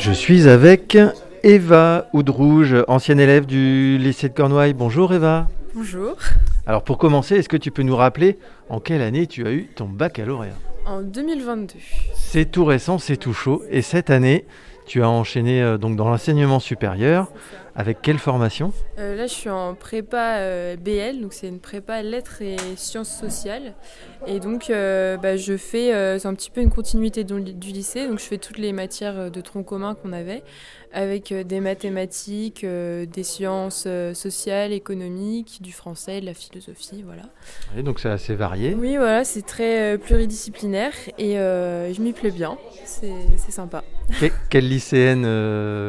Je suis avec Eva Oudrouge, ancienne élève du lycée de Cornouailles. Bonjour Eva. Bonjour. Alors pour commencer, est-ce que tu peux nous rappeler en quelle année tu as eu ton baccalauréat? En 2022. C'est tout récent, c'est tout chaud. Et cette année, tu as enchaîné euh, donc dans l'enseignement supérieur. Avec quelle formation Euh, là, je suis en prépa euh, BL, donc c'est une prépa lettres et sciences sociales. Et donc, euh, bah, je fais, c'est un petit peu une continuité du, du lycée, donc je fais toutes les matières de tronc commun qu'on avait, avec des mathématiques, des sciences sociales, économiques, du français, de la philosophie, voilà. Et donc c'est assez varié. Oui, voilà, c'est très pluridisciplinaire et je m'y plais bien, c'est sympa. Que- quelle lycéenne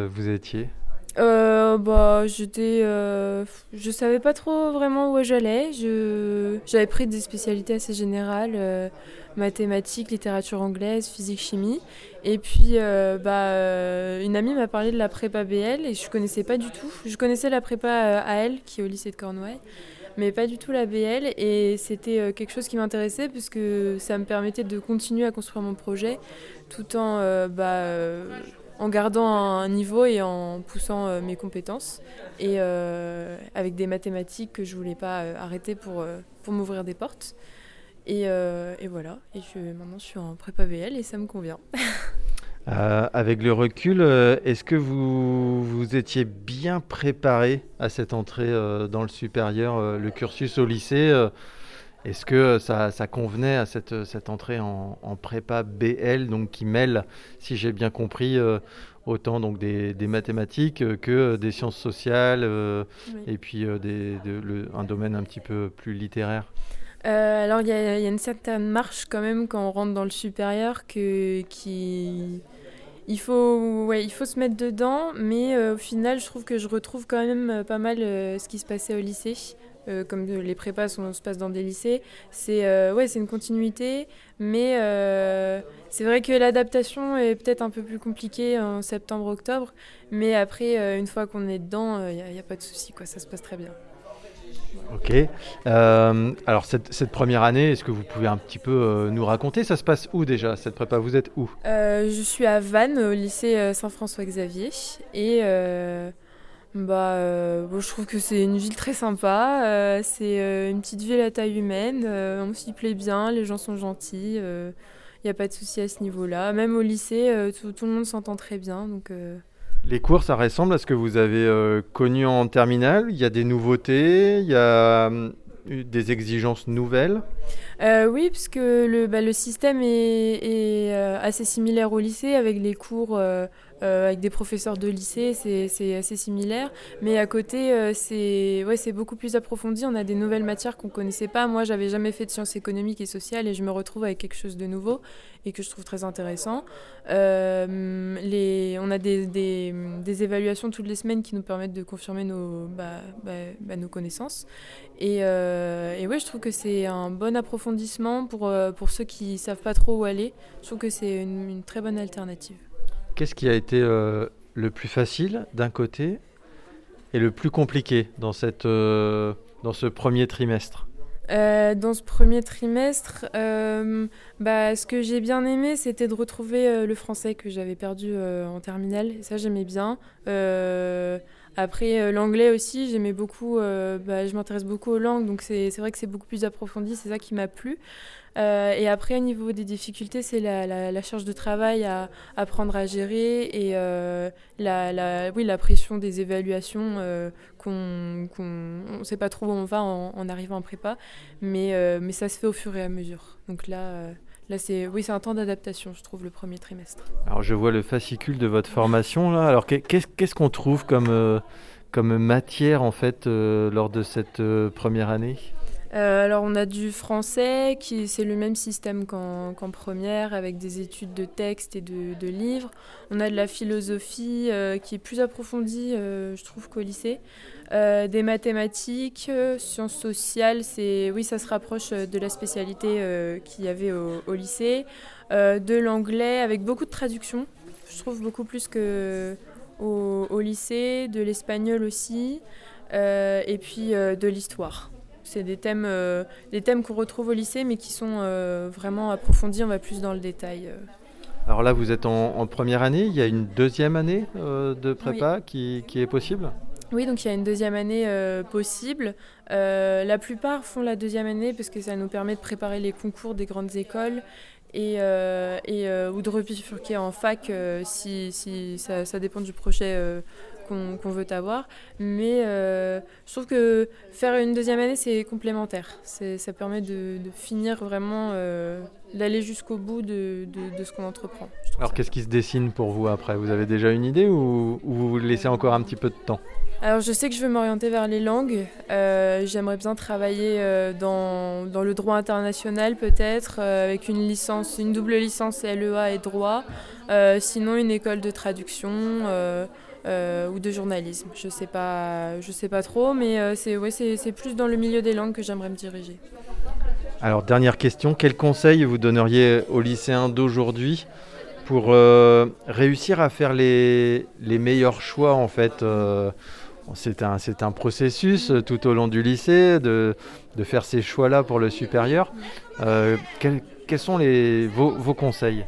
vous étiez? Euh, bah, j'étais, euh, je savais pas trop vraiment où j'allais. Je, j'avais pris des spécialités assez générales, euh, mathématiques, littérature anglaise, physique, chimie. Et puis, euh, bah, une amie m'a parlé de la prépa BL et je connaissais pas du tout. Je connaissais la prépa AL qui est au lycée de Cornouailles, mais pas du tout la BL. Et c'était quelque chose qui m'intéressait parce que ça me permettait de continuer à construire mon projet tout en, bah, en gardant un niveau et en poussant euh, mes compétences et euh, avec des mathématiques que je voulais pas euh, arrêter pour, pour m'ouvrir des portes. Et, et voilà, et je, maintenant je suis en prépa VL et ça me convient. Avec le recul, est-ce que vous, vous étiez bien préparé à cette entrée dans le supérieur, le cursus au lycée Est-ce que euh, ça, ça convenait à cette, cette entrée en, en prépa BL, donc qui mêle, si j'ai bien compris, euh, autant donc des, des mathématiques euh, que euh, des sciences sociales euh, et puis euh, des, de- le- un domaine un petit peu plus littéraire? Euh, alors il y, a il y a une certaine marche quand même quand on rentre dans le supérieur que qui il faut ouais il faut se mettre dedans mais euh, au final je trouve que je retrouve quand même euh, pas mal euh, ce qui se passait au lycée Euh, comme les prépas sont- se passent dans des lycées c'est euh, ouais c'est une continuité mais euh, c'est vrai que l'adaptation est peut-être un peu plus compliquée en septembre octobre mais après une fois qu'on est dedans il n'y a, pas de souci quoi ça se passe très bien Ok. Alors cette, cette première année, est-ce que vous pouvez un petit peu nous raconter? Ça se passe où déjà cette prépa? Vous êtes où? Je suis à Vannes, au lycée Saint-François-Xavier. Et bah, euh, bon, je trouve que c'est une ville très sympa. euh, c'est euh, une petite ville à taille humaine. on s'y plaît bien, les gens sont gentils. Il n'y a pas de souci à ce niveau-là. Même au lycée, tout, tout le monde s'entend très bien. Donc, Les cours, ça ressemble à ce que vous avez connu en terminale? Il y a des nouveautés? Il y a des exigences nouvelles? Euh, oui, parce que le, bah, le système est, est, assez similaire au lycée, avec les cours euh, euh, avec des professeurs de lycée, c'est assez similaire. Mais à côté, euh, c'est ouais, beaucoup plus approfondi. On a des nouvelles matières qu'on connaissait pas. Moi, j'avais jamais fait de sciences économiques et sociales et je me retrouve avec quelque chose de nouveau et que je trouve très intéressant. Euh, les, on a des, des, des évaluations toutes les semaines qui nous permettent de confirmer nos, bah, bah, bah, nos connaissances. Et, et ouais, je trouve que c'est un bon approfondissement pour, pour ceux qui savent pas trop où aller. Je trouve que c'est une très bonne alternative. Qu'est-ce qui a été euh, le plus facile d'un côté et le plus compliqué dans, cette, euh, dans ce premier trimestre? Euh, dans ce premier trimestre, bah, ce que j'ai bien aimé, c'était de retrouver le français que j'avais perdu en terminale. Ça, j'aimais bien. Après, euh, l'anglais aussi, j'aimais beaucoup. euh, bah, je m'intéresse beaucoup aux langues, donc c'est vrai que c'est beaucoup plus approfondi. C'est ça qui m'a plu. Euh, et après, au niveau des difficultés, c'est la, la- charge de travail à apprendre à gérer et la, oui, la pression des évaluations qu'on on sait pas trop où on va en, en arrivant en prépa, mais, mais ça se fait au fur et à mesure. Donc là, là c'est oui, c'est un temps d'adaptation, je trouve, le premier trimestre. Alors je vois le fascicule de votre formation là. Alors qu'est- qu'est-ce qu'on trouve comme, euh, matière en fait euh, lors de cette euh, première année? Euh, alors on a du français, qui c'est le même système qu'en première, avec des études de textes et de, de livres. On a de la philosophie euh, qui est plus approfondie, euh, je trouve, qu'au lycée. Des mathématiques, sciences sociales, c'est oui, ça se rapproche de la spécialité qu'il y avait au, au lycée. De l'anglais avec beaucoup de traductions, je trouve beaucoup plus que au, au lycée, de l'espagnol aussi, et puis de l'histoire. C'est des thèmes, euh, des thèmes qu'on retrouve au lycée, mais qui sont euh, vraiment approfondis. On va plus dans le détail. euh. Alors là, vous êtes en, première année. Il y a une deuxième année euh, de prépa qui, est possible? Oui, donc il y a une deuxième année possible. La plupart font la deuxième année parce que ça nous permet de préparer les concours des grandes écoles et, et ou de repifurquer en fac si, si ça, ça, dépend du projet qu'on veut avoir. Mais euh, je trouve que faire une deuxième année, c'est complémentaire. Ça permet de, finir vraiment, euh, d'aller jusqu'au bout de, de, ce qu'on entreprend. Alors qu'est-ce qui se dessine pour vous après? Vous avez déjà une idée ou, vous laissez encore un petit peu de temps? Alors je sais que je veux m'orienter vers les langues. Euh, j'aimerais bien travailler dans, dans, le droit international peut-être, avec une licence, une double licence LEA et droit. Sinon une école de traduction euh, ou de journalisme. Je sais pas, sais pas trop, mais euh, c'est ouais, plus dans le milieu des langues que j'aimerais me diriger. Alors dernière question, quel conseil vous donneriez aux lycéens d'aujourd'hui pour euh, réussir à faire les, les, meilleurs choix en fait c'est un, un, processus tout au long du lycée de, de faire ces choix-là pour le supérieur. quels, quels, sont les, vos, vos conseils?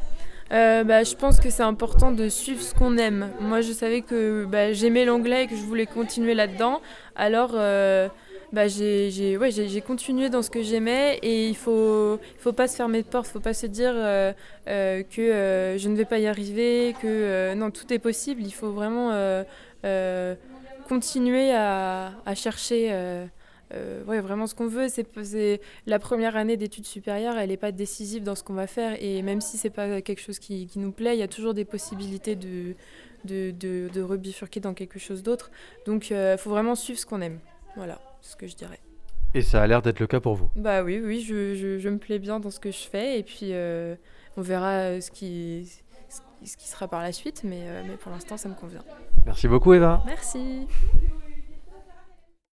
Euh, bah, je pense que c'est important de suivre ce qu'on aime. Moi, je savais que bah, j'aimais l'anglais et que je voulais continuer là-dedans. Alors, euh, bah, j'ai ouais, continué dans ce que j'aimais et il faut, faut pas se fermer de porte, il faut pas se dire euh, que je ne vais pas y arriver, que non, tout est possible. Il faut vraiment continuer à, à chercher euh, ouais, vraiment ce qu'on veut. C'est la première année d'études supérieures, elle n'est pas décisive dans ce qu'on va faire. Et même si c'est pas quelque chose qui, qui, nous plaît, il y a toujours des possibilités de, de, de, de rebifurquer dans quelque chose d'autre. Donc il euh, faut vraiment suivre ce qu'on aime. Voilà, ce que je dirais. Et ça a l'air d'être le cas pour vous Bah oui, oui, je, je, je, me plais bien dans ce que je fais. Et puis euh, on verra ce qui, ce qui sera par la suite. Mais, mais pour l'instant, ça me convient. Merci beaucoup, Eva. Merci.